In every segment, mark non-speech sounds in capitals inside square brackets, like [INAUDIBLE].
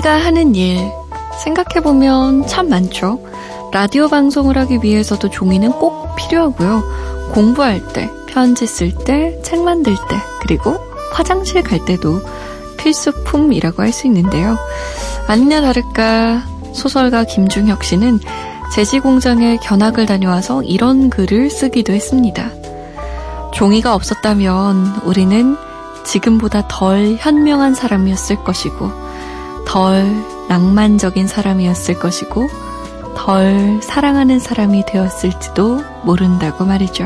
종이가 하는 일 생각해보면 참 많죠. 라디오 방송을 하기 위해서도 종이는 꼭 필요하고요. 공부할 때, 편지 쓸 때, 책 만들 때, 그리고 화장실 갈 때도 필수품이라고 할 수 있는데요. 아니나 다를까 소설가 김중혁 씨는 제지공장에 견학을 다녀와서 이런 글을 쓰기도 했습니다. 종이가 없었다면 우리는 지금보다 덜 현명한 사람이었을 것이고, 덜 낭만적인 사람이었을 것이고, 덜 사랑하는 사람이 되었을지도 모른다고 말이죠.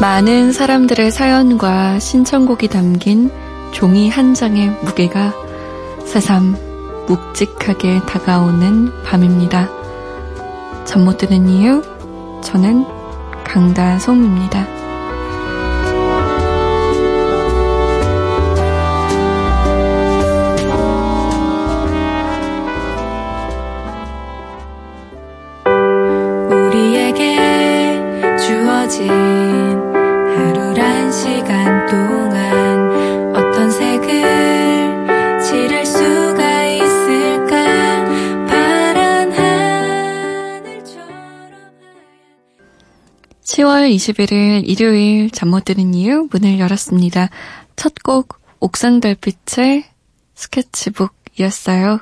많은 사람들의 사연과 신청곡이 담긴 종이 한 장의 무게가 새삼 묵직하게 다가오는 밤입니다. 잠 못 드는 이유, 저는 강다솜입니다. 10월 21일 일요일 잠 못 드는 이유 문을 열었습니다. 첫 곡 옥상 달빛의 스케치북이었어요.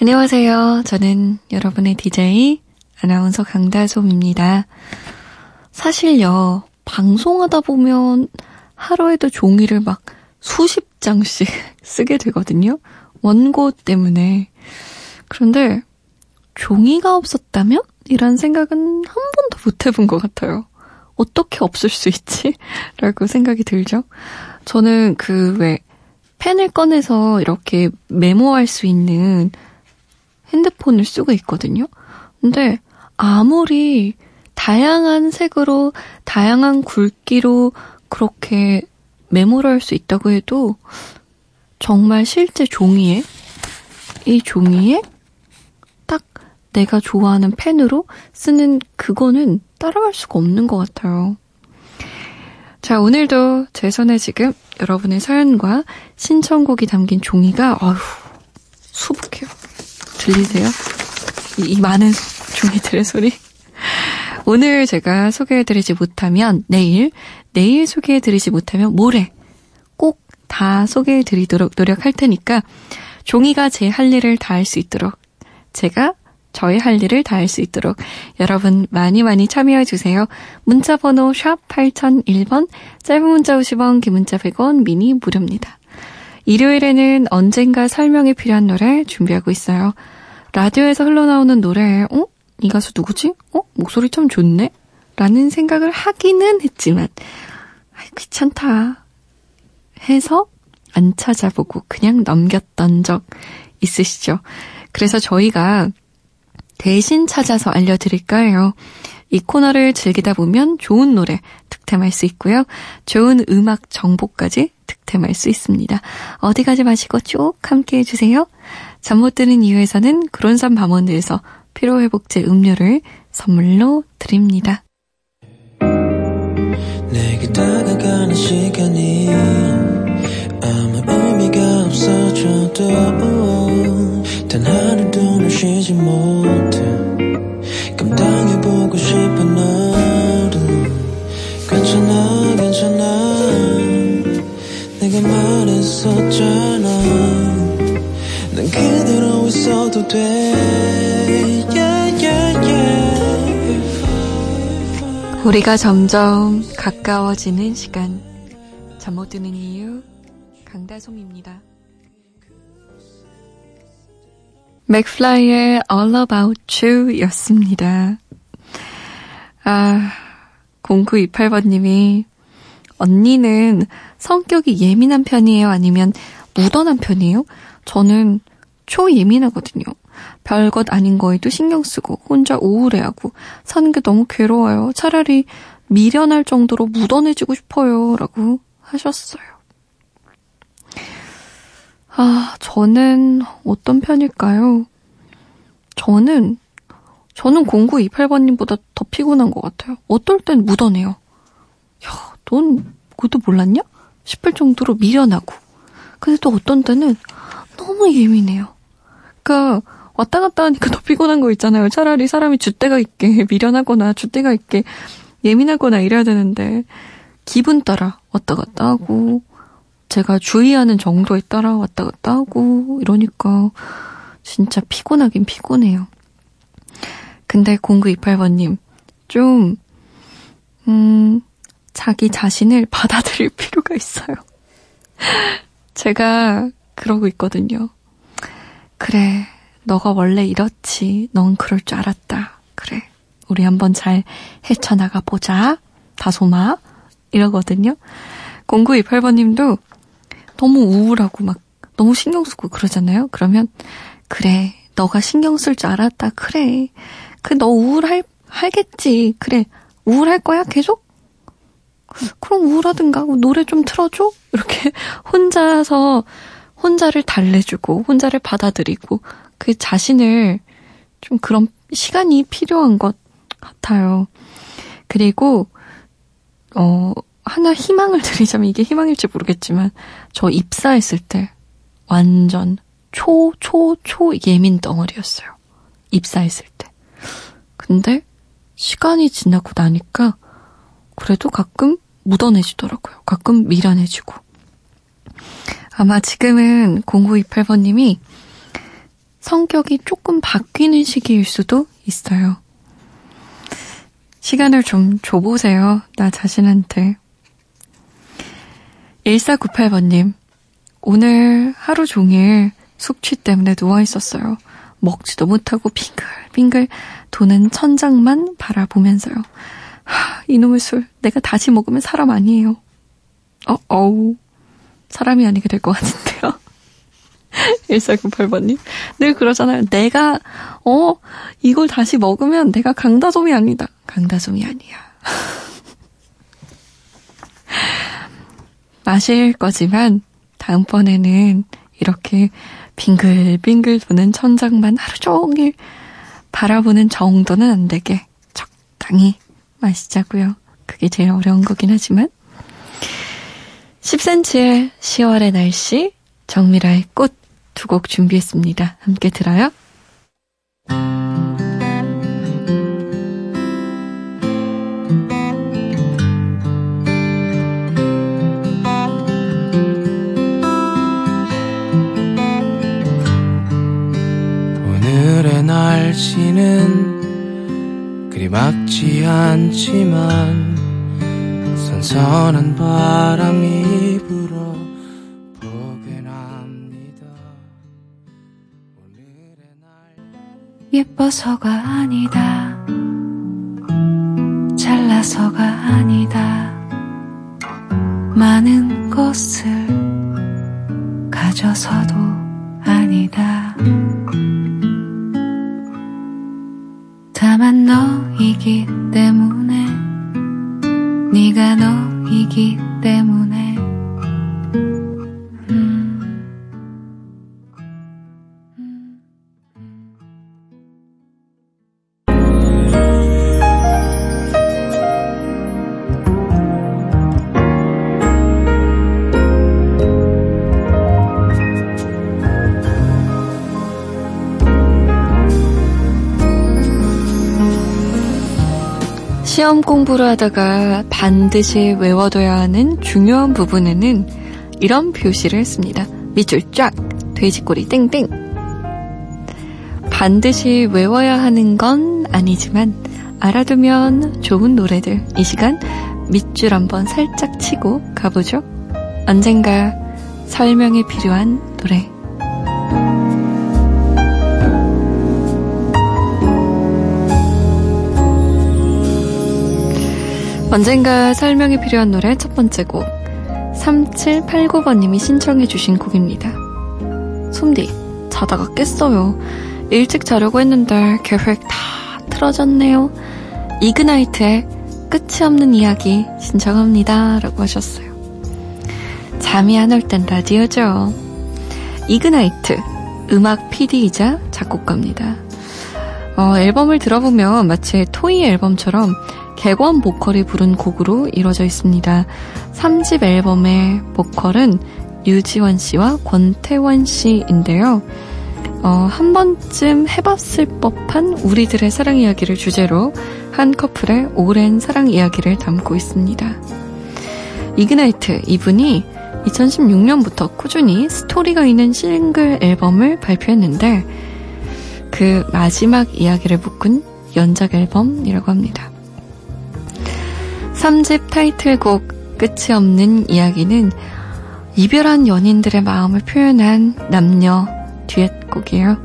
안녕하세요. 저는 여러분의 DJ 아나운서 강다솜입니다. 사실요, 방송하다 보면 하루에도 종이를 막 수십 장씩 [LAUGHS] 쓰게 되거든요. 원고 때문에. 그런데 종이가 없었다면? 이런 생각은 한 번도 못 해본 것 같아요. 어떻게 없을 수 있지? 라고 생각이 들죠. 저는 그 왜 펜을 꺼내서 이렇게 메모할 수 있는 핸드폰을 쓰고 있거든요. 근데 아무리 다양한 색으로, 다양한 굵기로 그렇게 메모를 할 수 있다고 해도 정말 실제 종이에, 이 종이에 내가 좋아하는 펜으로 쓰는 그거는 따라갈 수가 없는 것 같아요. 자, 오늘도 제 손에 지금 여러분의 사연과 신청곡이 담긴 종이가, 어휴, 수북해요. 들리세요? 이, 이 많은 종이들의 소리. 오늘 제가 소개해드리지 못하면 내일, 내일 소개해드리지 못하면 모레 꼭 다 소개해드리도록 노력할 테니까 종이가 제 할 일을 다 할 수 있도록 제가 저희 할 일을 다할 수 있도록 여러분 많이 많이 참여해 주세요. 문자 번호 샵 8001번, 짧은 문자 50원, 긴 문자 100원, 미니 무료입니다. 일요일에는 언젠가 설명이 필요한 노래 준비하고 있어요. 라디오에서 흘러나오는 노래, 어? 이 가수 누구지? 어? 목소리 참 좋네? 라는 생각을 하기는 했지만, 아이, 귀찮다. 해서 안 찾아보고 그냥 넘겼던 적 있으시죠? 그래서 저희가 대신 찾아서 알려드릴까요? 이 코너를 즐기다 보면 좋은 노래 득템할 수 있고요. 좋은 음악 정보까지 득템할 수 있습니다. 어디 가지 마시고 쭉 함께 해주세요. 잠 못 드는 이유에서는 그론산 밤원드에서 피로회복제 음료를 선물로 드립니다. 내게 다가가는 시간이 아무 의미가 없어져도 단 하루도 눈 쉬지 못 우리가 점점 가까워지는 시간 잠 못 드는 이유 강다솜입니다. 맥플라이의 All About You 였습니다. 아, 0928번님이 언니는 성격이 예민한 편이에요? 아니면 무던한 편이에요? 저는 초예민하거든요. 별것 아닌 거에도 신경 쓰고 혼자 우울해하고 사는 게 너무 괴로워요. 차라리 미련할 정도로 무던해지고 싶어요. 라고 하셨어요. 아, 저는 어떤 편일까요? 저는 저는 0928번님보다 더 피곤한 것 같아요. 어떨 땐 묻어내요. 야, 넌 그것도 몰랐냐? 싶을 정도로 미련하고. 근데 또 어떤 때는 너무 예민해요. 그니까 왔다 갔다 하니까 더 피곤한 거 있잖아요. 차라리 사람이 줏대가 있게 미련하거나 줏대가 있게 예민하거나 이래야 되는데 기분 따라 왔다 갔다 하고 제가 주의하는 정도에 따라 왔다 갔다 하고 이러니까 진짜 피곤하긴 피곤해요. 근데 0928번님 좀 음, 자기 자신을 받아들일 필요가 있어요. [LAUGHS] 제가 그러고 있거든요. 그래, 너가 원래 이렇지. 넌 그럴 줄 알았다. 그래, 우리 한번 잘 헤쳐나가 보자. 다소마. 이러거든요. 0928번님도 너무 우울하고 막 너무 신경 쓰고 그러잖아요. 그러면 그래, 너가 신경 쓸 줄 알았다. 그래. 그 너 우울할 할겠지. 그래. 우울할 거야 계속? 그럼 우울하든가 노래 좀 틀어줘? 이렇게 [LAUGHS] 혼자서 혼자를 달래주고 혼자를 받아들이고 그 자신을 좀 그런 시간이 필요한 것 같아요. 그리고 어 하나 희망을 [LAUGHS] 드리자면 이게 희망일지 모르겠지만 저 입사했을 때 완전 초, 초, 초 예민 덩어리였어요. 입사했을 때. 근데 시간이 지나고 나니까 그래도 가끔 묻어내지더라고요. 가끔 미련해지고. 아마 지금은 0928번님이 성격이 조금 바뀌는 시기일 수도 있어요. 시간을 좀 줘보세요. 나 자신한테. 1498번님, 오늘 하루 종일 숙취 때문에 누워 있었어요. 먹지도 못하고 빙글빙글 도는 천장만 바라보면서요. 하, 이놈의 술, 내가 다시 먹으면 사람 아니에요. 어, 어우, 사람이 아니게 될 것 같은데요. [LAUGHS] 1498번님. 늘 그러잖아요. 내가, 어, 이걸 다시 먹으면 내가 강다솜이 아니다. 강다솜이 아니야. [LAUGHS] 마실 거지만, 다음번에는 이렇게 빙글빙글 도는 천장만 하루 종일 바라보는 정도는 안 되게 적당히 마시자고요. 그게 제일 어려운 거긴 하지만. 10cm의 10월의 날씨, 정미라의 꽃 두 곡 준비했습니다. 함께 들어요. 날씨는 그리 막지 않지만 선선한 바람이 불어 보게 납니다. 오늘의 날 예뻐서가 아니다. 잘나서가 아니다. 많은 것을 가져서도 아니다. 다만 너이기 때문에 네가 너이기 때문에 시험 공부를 하다가 반드시 외워둬야 하는 중요한 부분에는 이런 표시를 씁니다. 밑줄 쫙, 돼지꼬리 땡땡. 반드시 외워야 하는 건 아니지만 알아두면 좋은 노래들. 이 시간 밑줄 한번 살짝 치고 가보죠. 언젠가 설명이 필요한 노래. 언젠가 설명이 필요한 노래 첫 번째 곡 3789번님이 신청해 주신 곡입니다. 솜디 자다가 깼어요. 일찍 자려고 했는데 계획 다 틀어졌네요. 이그나이트의 끝이 없는 이야기 신청합니다. 라고 하셨어요. 잠이 안 올 땐 라디오죠. 이그나이트 음악 PD이자 작곡가입니다. 어, 앨범을 들어보면 마치 토이 앨범처럼 객원 보컬이 부른 곡으로 이루어져 있습니다. 3집 앨범의 보컬은 유지원 씨와 권태원 씨인데요. 어, 한 번쯤 해봤을 법한 우리들의 사랑 이야기를 주제로 한 커플의 오랜 사랑 이야기를 담고 있습니다. 이그나이트 이분이 2016년부터 꾸준히 스토리가 있는 싱글 앨범을 발표했는데 그 마지막 이야기를 묶은 연작 앨범이라고 합니다. 3집 타이틀곡 끝이 없는 이야기는 이별한 연인들의 마음을 표현한 남녀 듀엣곡이에요.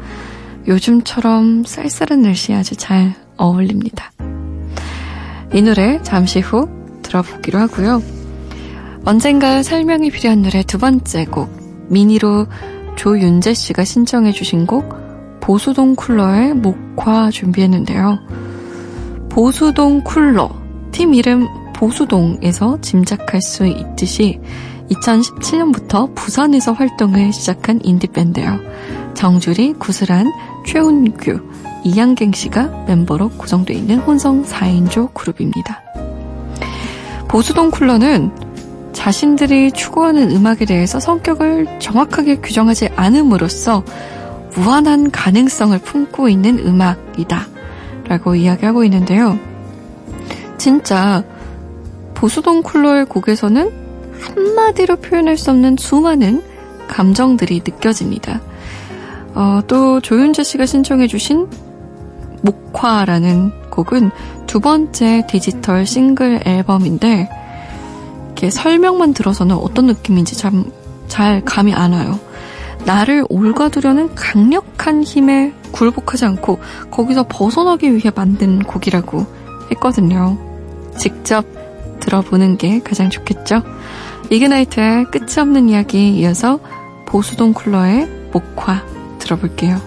요즘처럼 쌀쌀한 날씨에 아주 잘 어울립니다. 이 노래 잠시 후 들어보기로 하고요. 언젠가 설명이 필요한 노래 두 번째 곡 미니로 조윤재 씨가 신청해 주신 곡 보수동 쿨러의 목화 준비했는데요. 보수동 쿨러 팀 이름 보수동에서 짐작할 수 있듯이 2017년부터 부산에서 활동을 시작한 인디밴드예요. 정주리, 구슬한, 최운규, 이양갱 씨가 멤버로 구성되어 있는 혼성 4인조 그룹입니다. 보수동 쿨러는 자신들이 추구하는 음악에 대해서 성격을 정확하게 규정하지 않음으로써 무한한 가능성을 품고 있는 음악이다. 라고 이야기하고 있는데요. 진짜 보수동 쿨러의 곡에서는 한마디로 표현할 수 없는 수많은 감정들이 느껴집니다. 어, 또 조윤재 씨가 신청해주신 목화라는 곡은 두 번째 디지털 싱글 앨범인데 이렇게 설명만 들어서는 어떤 느낌인지 참 잘 감이 안 와요. 나를 올가두려는 강력한 힘에 굴복하지 않고 거기서 벗어나기 위해 만든 곡이라고 했거든요. 직접 들어보는 게 가장 좋겠죠? 이그나이트의 끝이 없는 이야기 이어서 보수동 쿨러의 목화 들어볼게요.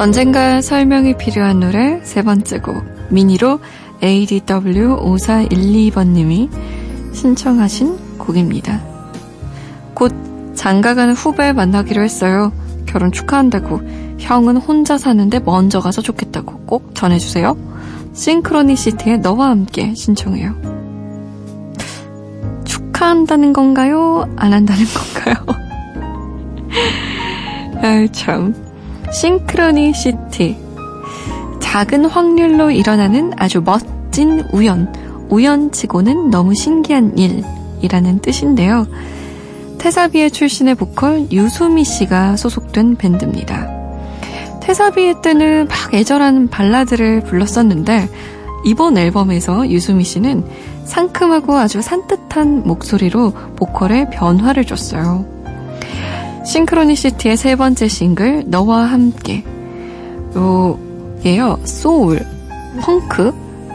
언젠가 설명이 필요한 노래 세 번째 곡 미니로 ADW5412번님이 신청하신 곡입니다. 곧 장가가는 후배 만나기로 했어요. 결혼 축하한다고 형은 혼자 사는데 먼저 가서 좋겠다고 꼭 전해주세요. 싱크로니시티의 너와 함께 신청해요. 축하한다는 건가요? 안 한다는 [LAUGHS] 건가요? [LAUGHS] 아유 참. 싱크로니시티. 작은 확률로 일어나는 아주 멋진 우연. 우연치고는 너무 신기한 일이라는 뜻인데요. 테사비의 출신의 보컬 유수미 씨가 소속된 밴드입니다. 테사비의 때는 막 애절한 발라드를 불렀었는데 이번 앨범에서 유수미 씨는 상큼하고 아주 산뜻한 목소리로 보컬에 변화를 줬어요. 싱크로니시티의 세 번째 싱글 너와 함께 요게요. 소울, 펑크,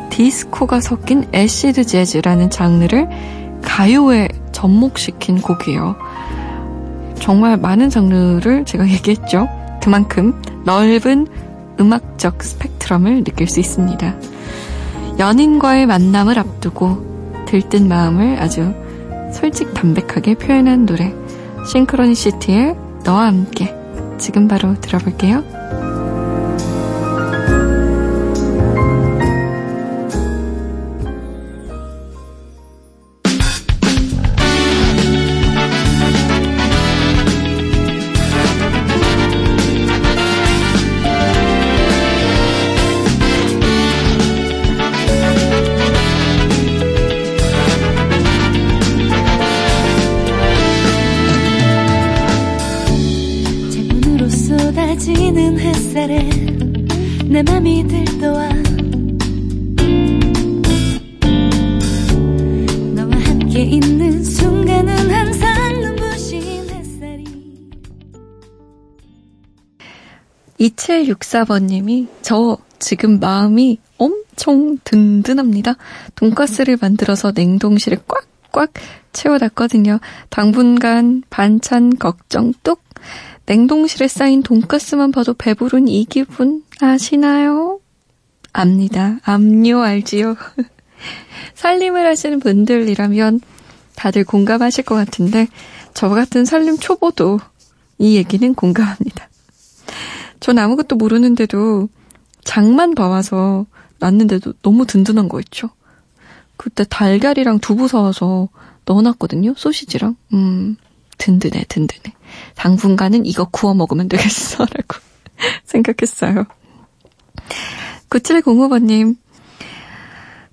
디스코가 섞인 acid 재즈라는 장르를 가요에 접목시킨 곡이에요. 정말 많은 장르를 제가 얘기했죠. 그만큼 넓은 음악적 스펙트럼을 느낄 수 있습니다. 연인과의 만남을 앞두고 들뜬 마음을 아주 솔직 담백하게 표현한 노래 싱크로니시티의 너와 함께 지금 바로 들어볼게요. 2764번님이 저 지금 마음이 엄청 든든합니다. 돈가스를 만들어서 냉동실에 꽉꽉 채워놨거든요. 당분간 반찬 걱정 뚝. 냉동실에 쌓인 돈가스만 봐도 배부른 이 기분 아시나요? 압니다. 압요 알지요? [LAUGHS] 살림을 하시는 분들이라면 다들 공감하실 것 같은데 저 같은 살림 초보도 이 얘기는 공감합니다. 전 아무것도 모르는데도 장만 봐와서 놨는데도 너무 든든한 거 있죠. 그때 달걀이랑 두부 사와서 넣어놨거든요. 소시지랑. 음, 든든해, 든든해. 당분간은 이거 구워 먹으면 되겠어. 라고 [LAUGHS] 생각했어요. 9705번님.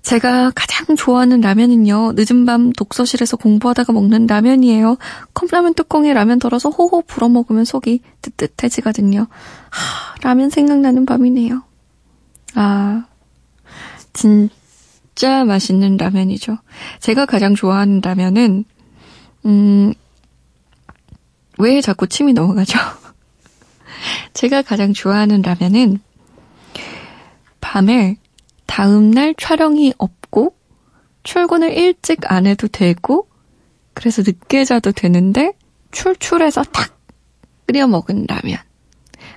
제가 가장 좋아하는 라면은요, 늦은 밤 독서실에서 공부하다가 먹는 라면이에요. 컵라면 뚜껑에 라면 덜어서 호호 불어 먹으면 속이 뜨뜻해지거든요. 하, 라면 생각나는 밤이네요. 아, 진짜 맛있는 라면이죠. 제가 가장 좋아하는 라면은, 음, 왜 자꾸 침이 넘어가죠? [LAUGHS] 제가 가장 좋아하는 라면은, 밤에 다음날 촬영이 없고, 출근을 일찍 안 해도 되고, 그래서 늦게 자도 되는데, 출출해서 탁 끓여 먹은 라면.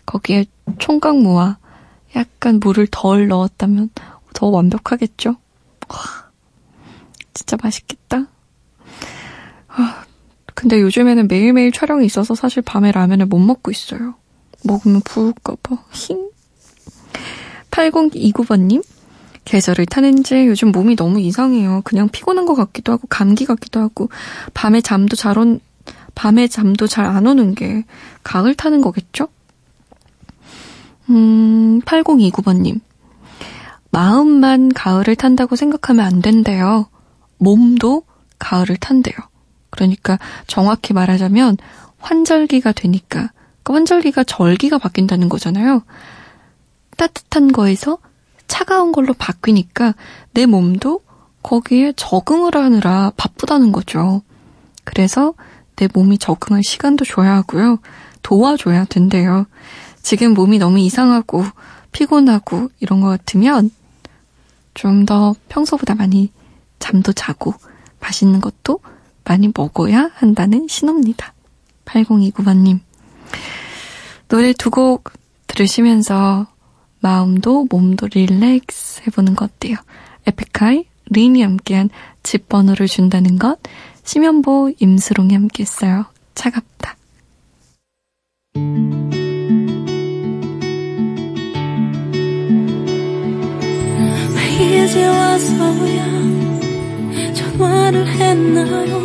거기에 총각무와 약간 물을 덜 넣었다면 더 완벽하겠죠? 와, 진짜 맛있겠다. 아, 근데 요즘에는 매일매일 촬영이 있어서 사실 밤에 라면을 못 먹고 있어요. 먹으면 부을까봐. 힝. 8029번님, 계절을 타는지 요즘 몸이 너무 이상해요. 그냥 피곤한 것 같기도 하고, 감기 같기도 하고, 밤에 잠도 잘 온, 밤에 잠도 잘 안 오는 게 가을 타는 거겠죠? 음, 8029번님. 마음만 가을을 탄다고 생각하면 안 된대요. 몸도 가을을 탄대요. 그러니까 정확히 말하자면 환절기가 되니까 그러니까 환절기가 절기가 바뀐다는 거잖아요. 따뜻한 거에서 차가운 걸로 바뀌니까 내 몸도 거기에 적응을 하느라 바쁘다는 거죠. 그래서 내 몸이 적응할 시간도 줘야 하고요. 도와줘야 된대요. 지금 몸이 너무 이상하고 피곤하고 이런 것 같으면 좀 더 평소보다 많이 잠도 자고 맛있는 것도 많이 먹어야 한다는 신호입니다. 8029번님. 노래 두 곡 들으시면서 마음도 몸도 릴렉스 해보는 것 어때요? 에픽하이, 린이 함께한 집 번호를 준다는 것, 심연보, 임수롱이 함께 했어요. 차갑다. 왜 이제 와서야 전화를 했나요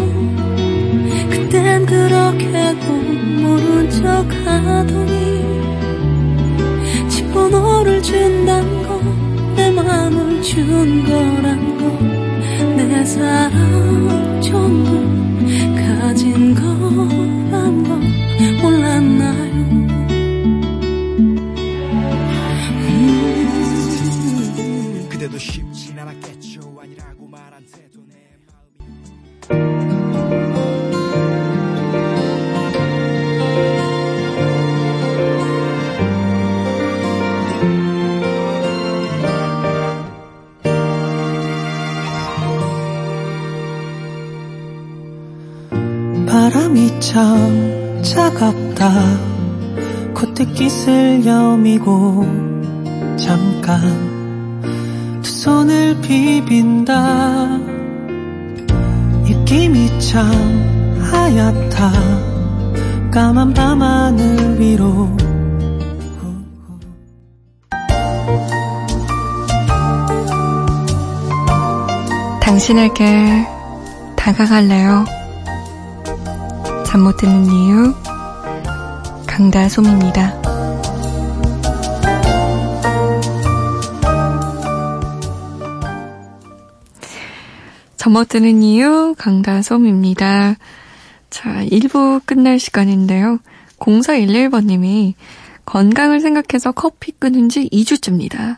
그땐 그렇게도 모른 척 하더니 준단 거내 맘을 준 거란 거내 사랑 전부 가진 거란 걸 참 차갑다. 콧대깃을 여미고 잠깐 두 손을 비빈다. 입김이 참 하얗다. 까만 밤하늘 위로 당신에게 다가갈래요. 잠 못 드는 이유 강다솜입니다. 잠 못 드는 이유 강다솜입니다. 자, 1부 끝날 시간인데요. 0411번님이 건강을 생각해서 커피 끊은 지 2주째입니다.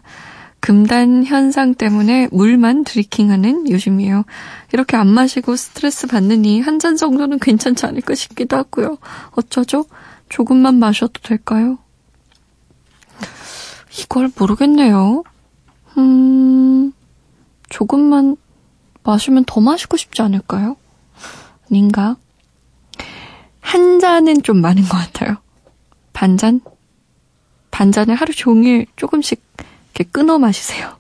금단 현상 때문에 물만 드리킹하는 요즘이에요. 이렇게 안 마시고 스트레스 받느니 한 잔 정도는 괜찮지 않을까 싶기도 하고요. 어쩌죠? 조금만 마셔도 될까요? 이걸 모르겠네요. 음, 조금만 마시면 더 마시고 싶지 않을까요? 아닌가? 한 잔은 좀 많은 것 같아요. 반 잔? 반 잔을 하루 종일 조금씩 이렇게 끊어 마시세요.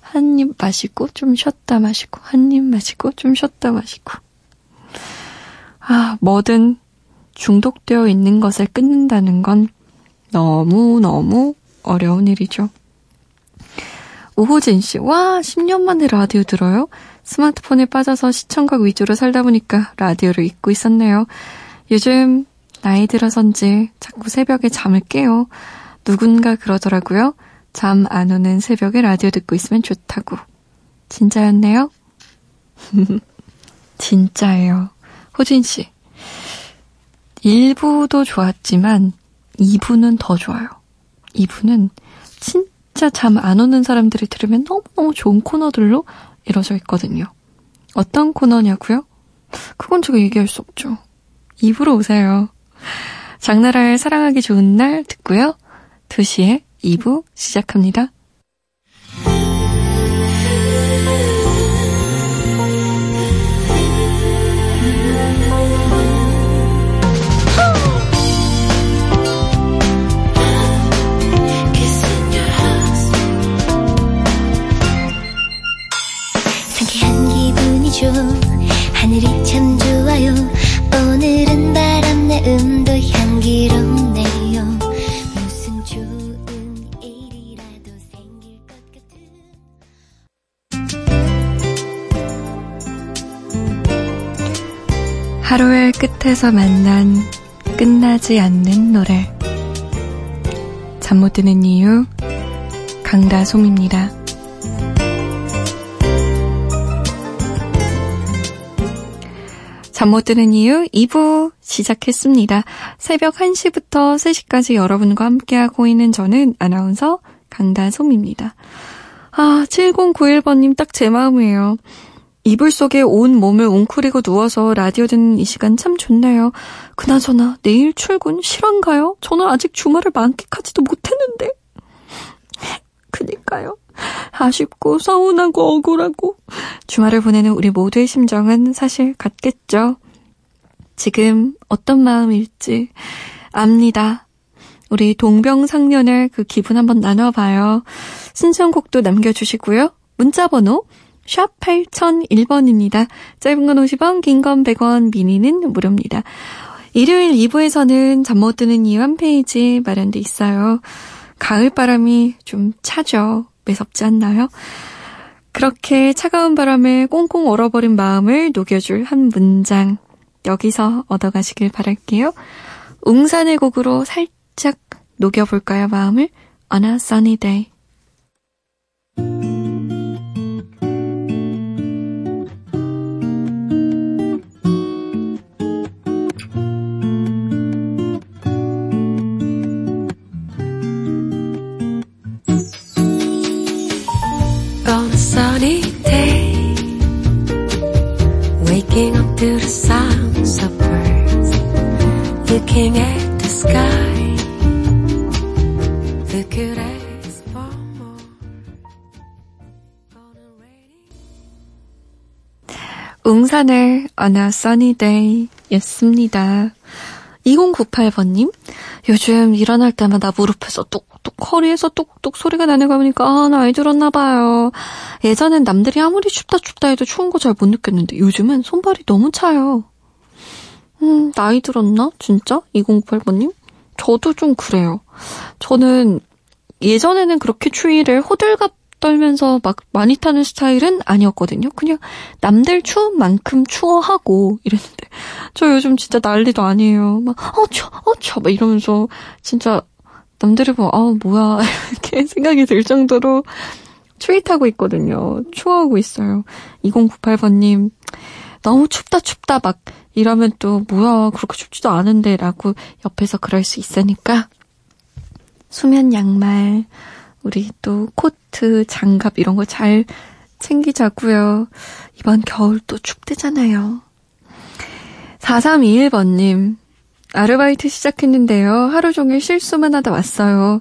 한 입 마시고 좀 쉬었다 마시고 한 입 마시고 좀 쉬었다 마시고 아 뭐든 중독되어 있는 것을 끊는다는 건 너무너무 어려운 일이죠. 오호진 씨, 와, 10년 만에 라디오 들어요? 스마트폰에 빠져서 시청각 위주로 살다 보니까 라디오를 잊고 있었네요. 요즘 나이 들어선지 자꾸 새벽에 잠을 깨요. 누군가 그러더라고요. 잠 안 오는 새벽에 라디오 듣고 있으면 좋다고. 진짜였네요? [LAUGHS] 진짜예요. 호진 씨. 1부도 좋았지만 2부는 더 좋아요. 2부는 진짜 잠 안 오는 사람들이 들으면 너무너무 좋은 코너들로 이루어져 있거든요. 어떤 코너냐고요? 그건 제가 얘기할 수 없죠. 2부로 오세요. 장나라의 사랑하기 좋은 날 듣고요. 2시에 2부 시작합니다. 하늘이 참 좋아요. 오늘은 바람 내 음도 향기롭네 하루의 끝에서 만난 끝나지 않는 노래. 잠 못 드는 이유, 강다솜입니다. 잠 못 드는 이유 2부 시작했습니다. 새벽 1시부터 3시까지 여러분과 함께하고 있는 저는 아나운서 강다솜입니다. 아, 7091번님 딱 제 마음이에요. 이불 속에 온 몸을 웅크리고 누워서 라디오 듣는 이 시간 참 좋네요. 그나저나 내일 출근 실한가요? 저는 아직 주말을 만끽하지도 못했는데. 그니까요. 아쉽고 서운하고 억울하고 주말을 보내는 우리 모두의 심정은 사실 같겠죠. 지금 어떤 마음일지 압니다. 우리 동병상련의 그 기분 한번 나눠봐요. 신청곡도 남겨주시고요. 문자번호 샵 8001번입니다. 짧은 건 50원, 긴 건 100원, 미니는 무료입니다. 일요일 2부에서는 잠 못 드는 이유 한 페이지 마련돼 있어요. 가을 바람이 좀 차죠. 매섭지 않나요? 그렇게 차가운 바람에 꽁꽁 얼어버린 마음을 녹여줄 한 문장 여기서 얻어가시길 바랄게요. 웅산의 곡으로 살짝 녹여볼까요, 마음을? On a sunny day. Waking up to the sounds of birds, looking at the sky, who could ask for more? 웅산의 On a Sunny Day 였습니다. 2098번님, 요즘 일어날 때마다 무릎에서 뚝뚝, 허리에서 뚝뚝 소리가 나는 거 보니까, 아, 나이 들었나봐요. 예전엔 남들이 아무리 춥다 춥다 해도 추운 거 잘 못 느꼈는데, 요즘은 손발이 너무 차요. 음, 나이 들었나? 진짜? 2098번님? 저도 좀 그래요. 저는 예전에는 그렇게 추위를 호들갑 떨면서 막 많이 타는 스타일은 아니었거든요. 그냥 남들 추운 만큼 추워하고 이랬는데 저 요즘 진짜 난리도 아니에요. 막 어차 어차 막 이러면서 진짜 남들이 보면 아 뭐야 [LAUGHS] 이렇게 생각이 들 정도로 추위 타고 있거든요. 추워하고 있어요. 2098번님 너무 춥다 춥다 막 이러면 또 뭐야 그렇게 춥지도 않은데 라고 옆에서 그럴 수 있으니까 수면 양말 우리 또 코트, 장갑 이런 거 잘 챙기자고요. 이번 겨울 또 춥대잖아요. 4321번님, 아르바이트 시작했는데요. 하루 종일 실수만 하다 왔어요.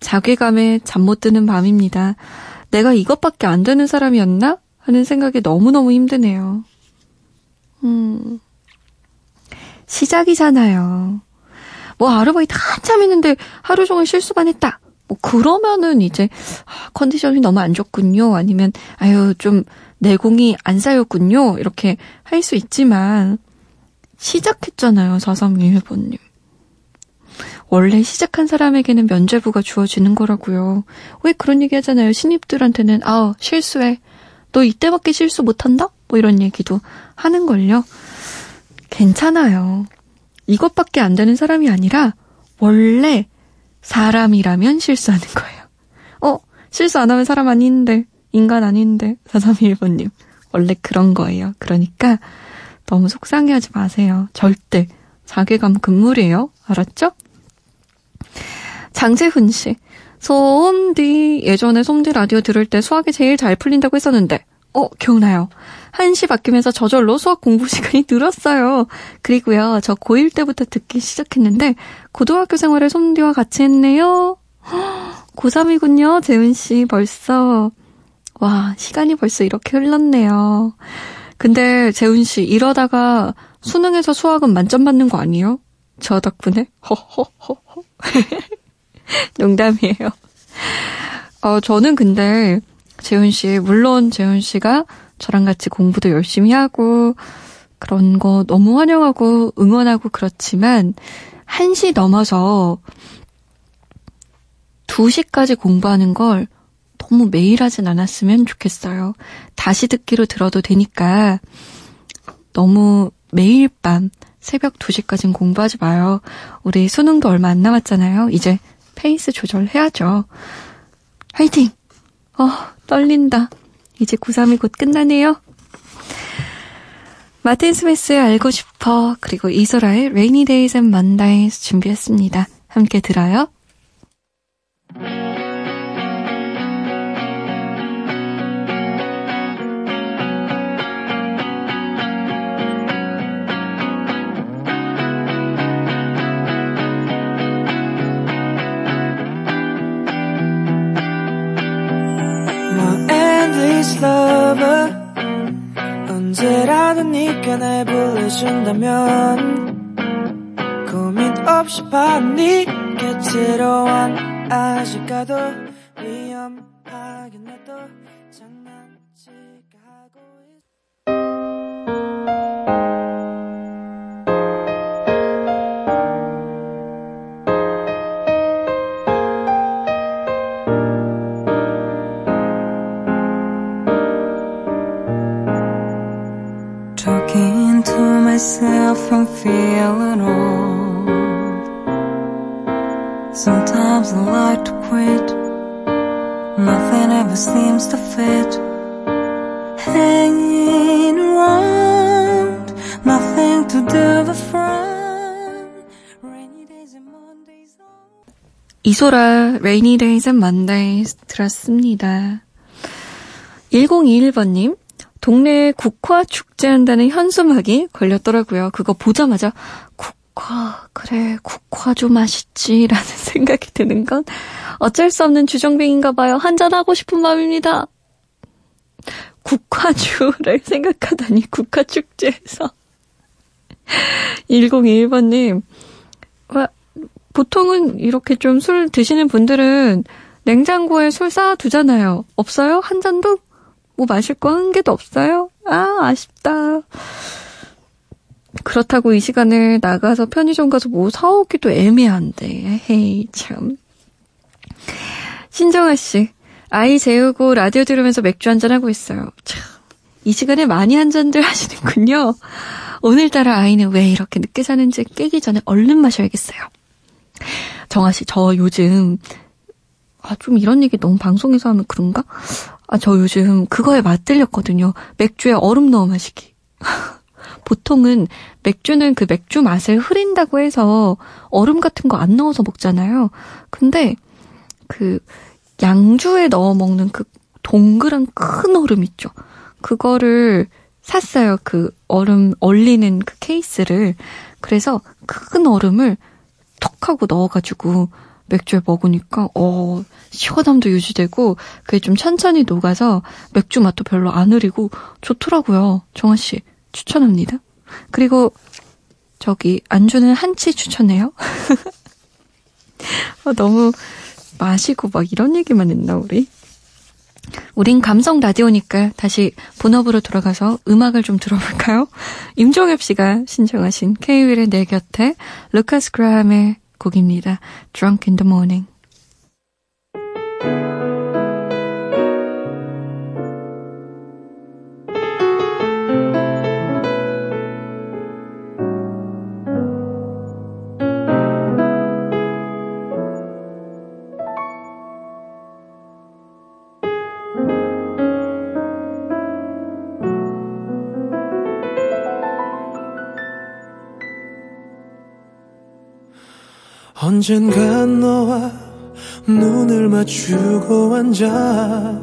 자괴감에 잠 못 드는 밤입니다. 내가 이것밖에 안 되는 사람이었나? 하는 생각이 너무너무 힘드네요. 음, 시작이잖아요. 뭐 아르바이트 한참 했는데 하루 종일 실수만 했다. 뭐 그러면은 이제 아, 컨디션이 너무 안 좋군요. 아니면 아유 좀 내공이 안 쌓였군요. 이렇게 할 수 있지만 시작했잖아요. 4321번님. 원래 시작한 사람에게는 면죄부가 주어지는 거라고요. 왜 그런 얘기 하잖아요. 신입들한테는 아 실수해. 너 이때밖에 실수 못한다? 뭐 이런 얘기도 하는걸요. 괜찮아요. 이것밖에 안 되는 사람이 아니라 원래 사람이라면 실수하는 거예요. 어, 실수 안 하면 사람 아닌데, 인간 아닌데, 4321번님. 원래 그런 거예요. 그러니까 너무 속상해 하지 마세요. 절대. 자괴감 금물이에요. 알았죠? 장재훈 씨. 솜디, 예전에 솜디 라디오 들을 때 수학이 제일 잘 풀린다고 했었는데, 어, 기억나요. 1시 바뀌면서 저절로 수학 공부 [LAUGHS] 시간이 늘었어요. 그리고요, 저 고1 때부터 듣기 시작했는데, 고등학교 생활을 솜디와 같이 했네요. [GASPS] 고3이군요, 재훈씨, 벌써. 와, 시간이 벌써 이렇게 흘렀네요. 근데, 재훈씨, 이러다가 수능에서 수학은 만점 받는 거 아니에요? 저 덕분에? 허허허허. [LAUGHS] 농담이에요. 어, 저는 근데, 재훈 씨, 물론 재훈 씨가 저랑 같이 공부도 열심히 하고 그런 거 너무 환영하고 응원하고 그렇지만 1시 넘어서 2시까지 공부하는 걸 너무 매일 하진 않았으면 좋겠어요. 다시 듣기로 들어도 되니까 너무 매일 밤 새벽 2시까지는 공부하지 마요. 우리 수능도 얼마 안 남았잖아요. 이제 페이스 조절해야죠. 화이팅! 어, 떨린다. 이제 고3이 곧 끝나네요. 마틴 스미스의 알고 싶어 그리고 이소라의 Rainy Days and Mondays 준비했습니다. 함께 들어요. 언제라도 네가 날 불러준다면 고민 없이 바로 네 곁으로 아직 가도 and feeling old. Sometimes I like to quit. Nothing ever seems to fit. Hanging around, nothing to do but frown. Rainy days and Mondays. 이소라 Rainy Days and Mondays 들었습니다. 1021번님, 동네에 국화 축제한다는 현수막이 걸렸더라고요. 그거 보자마자 국화, 그래, 국화도 맛있지 라는 생각이 드는 건 어쩔 수 없는 주정뱅인가 봐요. 한잔 하고 싶은 마음입니다. 국화주를 [LAUGHS] 생각하다니 국화축제에서 1021번님 [LAUGHS] 와, 보통은 이렇게 좀 술 드시는 분들은 냉장고에 술 쌓아두잖아요. 없어요? 한 잔도? 뭐 마실 거 한 개도 없어요? 아, 아쉽다. 그렇다고 이 시간에 나가서 편의점 가서 뭐 사오기도 애매한데. 헤이, 참. 신정아 씨, 아이 재우고 라디오 들으면서 맥주 한잔 하고 있어요. 참, 이 시간에 많이 한 잔들 하시는군요. 오늘따라 아이는 왜 이렇게 늦게 자는지 깨기 전에 얼른 마셔야겠어요. 정아 씨, 저 요즘 아, 좀 이런 얘기 너무 방송에서 하면 그런가? 아, 저 요즘 그거에 맛들렸거든요. 맥주에 얼음 넣어 마시기. [LAUGHS] 보통은 맥주는 그 맥주 맛을 흐린다고 해서 얼음 같은 거 안 넣어서 먹잖아요. 근데 그 양주에 넣어 먹는 그 동그란 큰 얼음 있죠. 그거를 샀어요. 그 얼음 얼리는 그 케이스를. 그래서 큰 얼음을 톡 하고 넣어가지고 맥주에 먹으니까 어 시원함도 유지되고 그게 좀 천천히 녹아서 맥주 맛도 별로 안 흐리고 좋더라고요. 정아 씨 추천합니다. 그리고 저기 안주는 한치 추천해요. 아, [LAUGHS] 너무 마시고 막 이런 얘기만 했나 우리? 우린 감성 라디오니까 다시 본업으로 돌아가서 음악을 좀 들어볼까요? [LAUGHS] 임종엽 씨가 신청하신 K-윌의 내 곁에 루카스 그라함의 곡입니다. Drunk in the Morning. 언젠간 너와 눈을 맞추고 앉아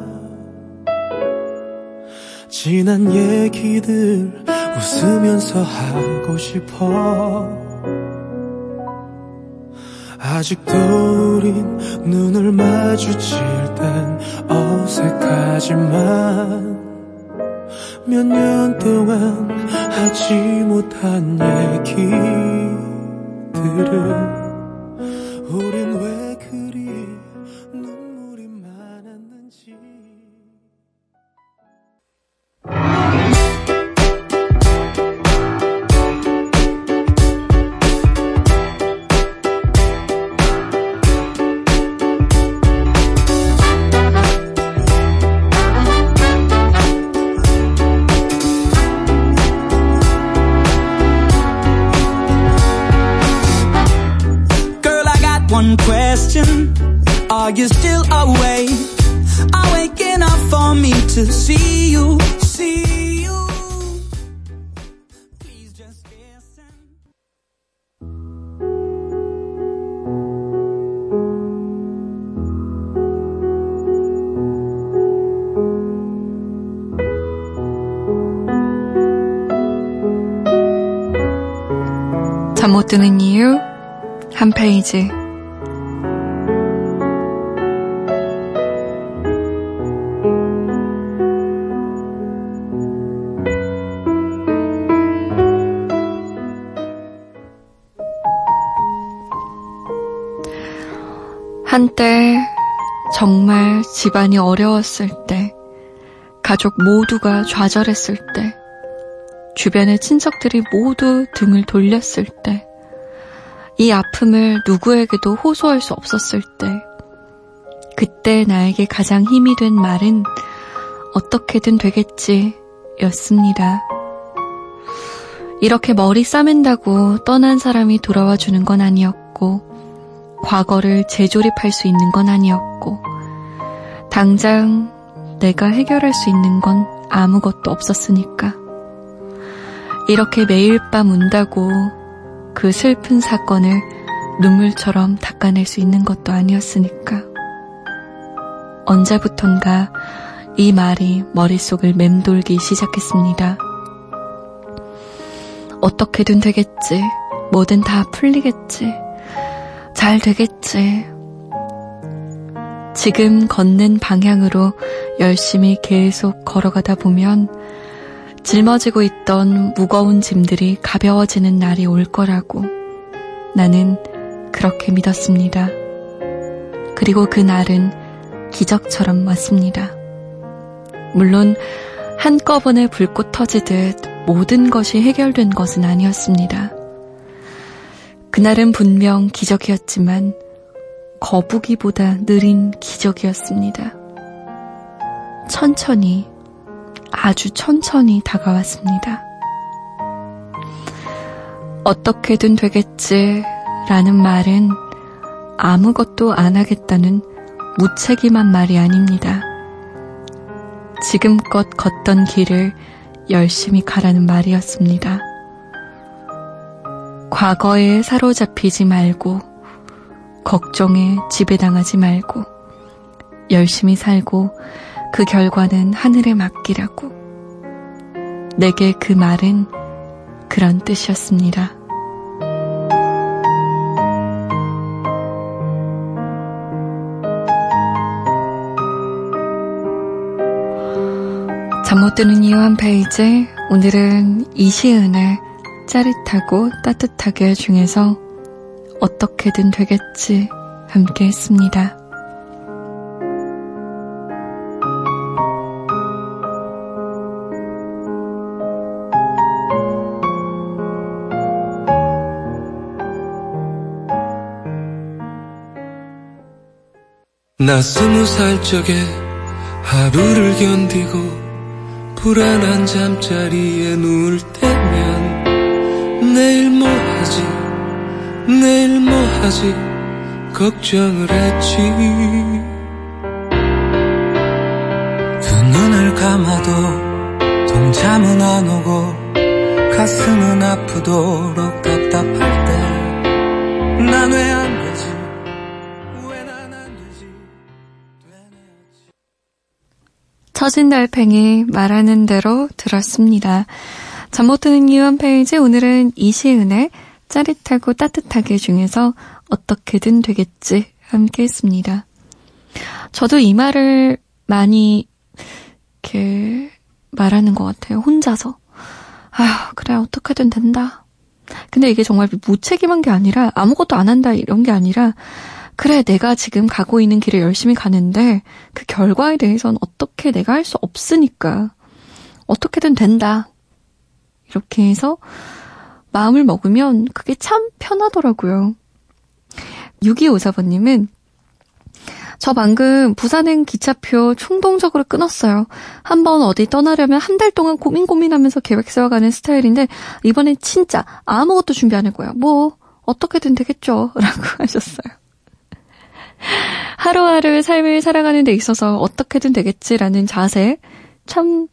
지난 얘기들 웃으면서 하고 싶어. 아직도 우린 눈을 마주칠 땐 어색하지만 몇 년 동안 하지 못한 얘기들을 잠 못 드는 이유? 한 페이지. 한때 정말 집안이 어려웠을 때 가족 모두가 좌절했을 때 주변의 친척들이 모두 등을 돌렸을 때, 이 아픔을 누구에게도 호소할 수 없었을 때, 그때 나에게 가장 힘이 된 말은 어떻게든 되겠지 였습니다. 이렇게 머리 싸맨다고 떠난 사람이 돌아와 주는 건 아니었고, 과거를 재조립할 수 있는 건 아니었고, 당장 내가 해결할 수 있는 건 아무것도 없었으니까. 이렇게 매일 밤 운다고 그 슬픈 사건을 눈물처럼 닦아낼 수 있는 것도 아니었으니까. 언제부턴가 이 말이 머릿속을 맴돌기 시작했습니다. 어떻게든 되겠지. 뭐든 다 풀리겠지. 잘 되겠지. 지금 걷는 방향으로 열심히 계속 걸어가다 보면 짊어지고 있던 무거운 짐들이 가벼워지는 날이 올 거라고 나는 그렇게 믿었습니다. 그리고 그 날은 기적처럼 왔습니다. 물론 한꺼번에 불꽃 터지듯 모든 것이 해결된 것은 아니었습니다. 그날은 분명 기적이었지만 거북이보다 느린 기적이었습니다. 천천히, 아주 천천히 다가왔습니다. 어떻게든 되겠지 라는 말은 아무것도 안 하겠다는 무책임한 말이 아닙니다. 지금껏 걷던 길을 열심히 가라는 말이었습니다. 과거에 사로잡히지 말고, 걱정에 지배당하지 말고, 열심히 살고, 그 결과는 하늘에 맡기라고. 내게 그 말은 그런 뜻이었습니다. 잠 못 드는 이유 한 페이지. 오늘은 이시은의 짜릿하고 따뜻하게 중에서 어떻게든 되겠지 함께 했습니다. 나 스무 살 적에 하루를 견디고 불안한 잠자리에 누울 때면 내일 뭐 하지? 내일 뭐 하지? 걱정을 했지. 두 눈을 감아도 동참은 안 오고 가슴은 아프도록 답답할 때 처진 달팽이 말하는 대로 들었습니다. 잠 못 드는 이유 한 페이지 오늘은 이시은의 짜릿하고 따뜻하게 중에서 어떻게든 되겠지 함께 했습니다. 저도 이 말을 많이 이렇게 말하는 것 같아요. 혼자서. 아휴, 그래, 어떻게든 된다. 근데 이게 정말 무책임한 게 아니라 아무것도 안 한다 이런 게 아니라 그래, 내가 지금 가고 있는 길을 열심히 가는데 그 결과에 대해서는 어떻게 내가 할 수 없으니까 어떻게든 된다. 이렇게 해서 마음을 먹으면 그게 참 편하더라고요. 6254번님은 저 방금 부산행 기차표 충동적으로 끊었어요. 한 번 어디 떠나려면 한 달 동안 고민 고민하면서 계획 세워가는 스타일인데 이번엔 진짜 아무것도 준비 안 할 거야. 뭐 어떻게든 되겠죠. [LAUGHS] 라고 하셨어요. [LAUGHS] 하루하루 삶을 살아가는 데 있어서 어떻게든 되겠지라는 자세 참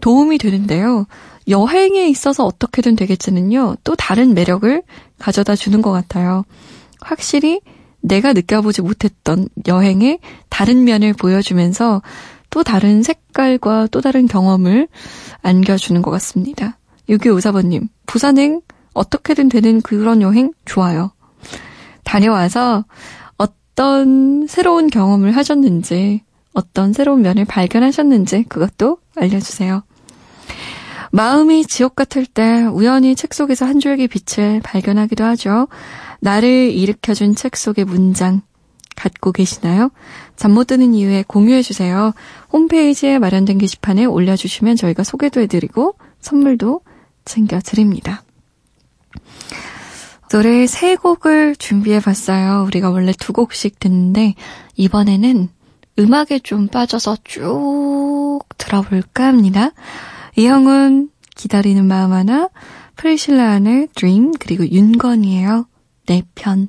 도움이 되는데요. 여행에 있어서 어떻게든 되겠지는요, 또 다른 매력을 가져다 주는 것 같아요. 확실히 내가 느껴보지 못했던 여행의 다른 면을 보여주면서 또 다른 색깔과 또 다른 경험을 안겨주는 것 같습니다. 6254번님, 부산행 어떻게든 되는 그런 여행 좋아요. 다녀와서 어떤 새로운 경험을 하셨는지, 어떤 새로운 면을 발견하셨는지 그것도 알려주세요. 마음이 지옥 같을 때 우연히 책 속에서 한 줄기 빛을 발견하기도 하죠. 나를 일으켜준 책 속의 문장 갖고 계시나요? 잠 못 드는 이유에 공유해주세요. 홈페이지에 마련된 게시판에 올려주시면 저희가 소개도 해드리고 선물도 챙겨드립니다. 노래 세 곡을 준비해 봤어요. 우리가 원래 두 곡씩 듣는데 이번에는 음악에 좀 빠져서 쭉 들어볼까 합니다. 이형은 기다리는 마음 하나, 프리실라 안의 Dream, 그리고 윤건이에요. 내 편.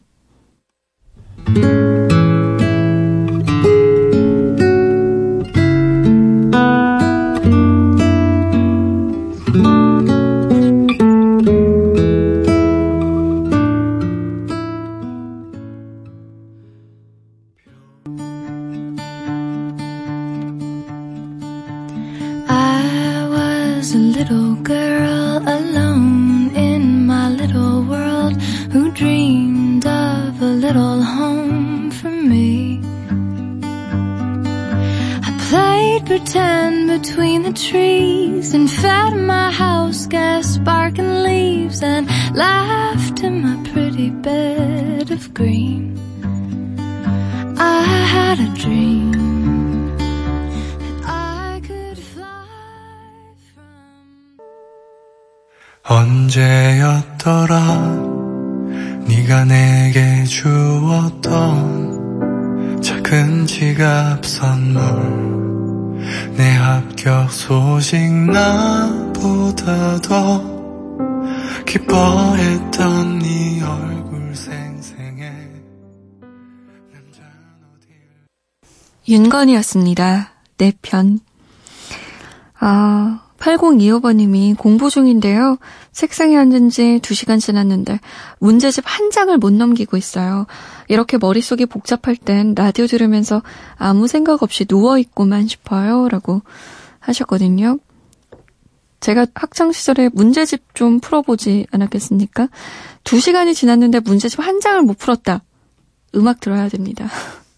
Pretend between the trees and fed my house gas sparking leaves and laughed in my pretty bed of green. I had a dream. 언제였더라 네가 내게 주었던 작은 지갑 선물 내 합격 소식 나보다 더 기뻐했던 네 얼굴 생생해 윤건이었습니다. 내 편. 아, 8025번님이 공부 중인데요. 책상에 앉은 지 2시간 지났는데 문제집 한 장을 못 넘기고 있어요. 이렇게 머릿속이 복잡할 땐 라디오 들으면서 아무 생각 없이 누워있고만 싶어요. 라고 하셨거든요. 제가 학창시절에 문제집 좀 풀어보지 않았겠습니까? 2시간이 지났는데 문제집 한 장을 못 풀었다. 음악 들어야 됩니다.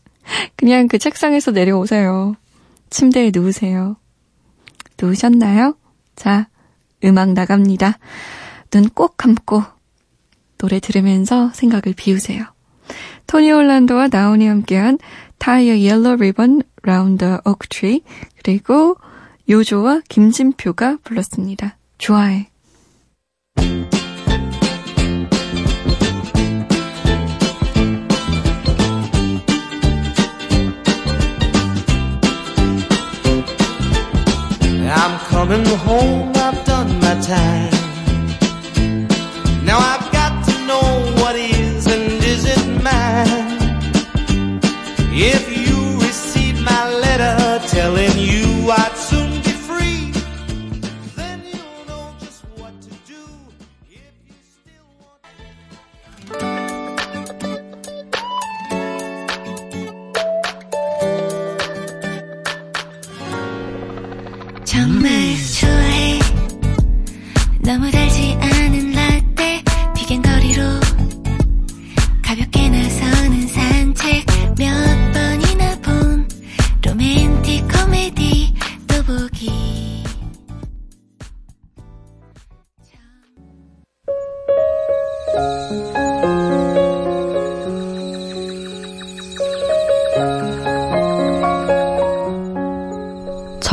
[LAUGHS] 그냥 그 책상에서 내려오세요. 침대에 누우세요. 누우셨나요? 자, 음악 나갑니다. 눈 꼭 감고 노래 들으면서 생각을 비우세요. 토니 올란도와 나온이 함께한 Tie a Yellow Ribbon Round Oak Tree 그리고 요조와 김진표가 불렀습니다. 좋아해. Coming home, I've done my time. Now I've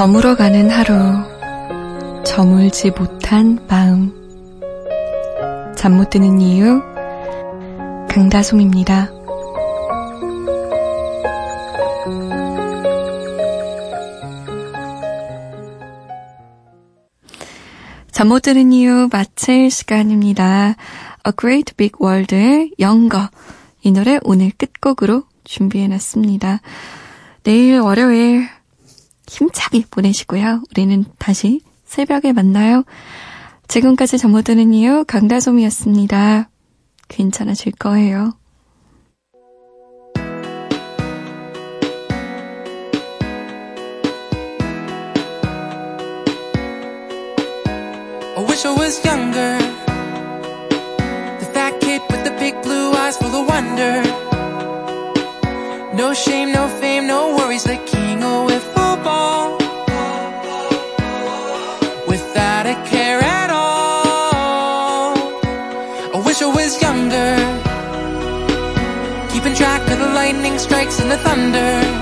저물어 가는 하루, 저물지 못한 마음. 잠 못 드는 이유, 강다솜입니다. 잠못 드는 이유 마칠 시간입니다. A Great Big World의 영거. 이 노래 오늘 끝곡으로 준비해놨습니다. 내일 월요일 힘차게 보내시고요. 우리는 다시 새벽에 만나요. 지금까지 잠못 드는 이유 강다솜이었습니다. 괜찮아질 거예요. I wish I was younger. The fat kid with the big blue eyes full of wonder. No shame, no fame, no worries, the king of with. Without a care at all. I wish I was younger. Keeping track of the lightning strikes and the thunder.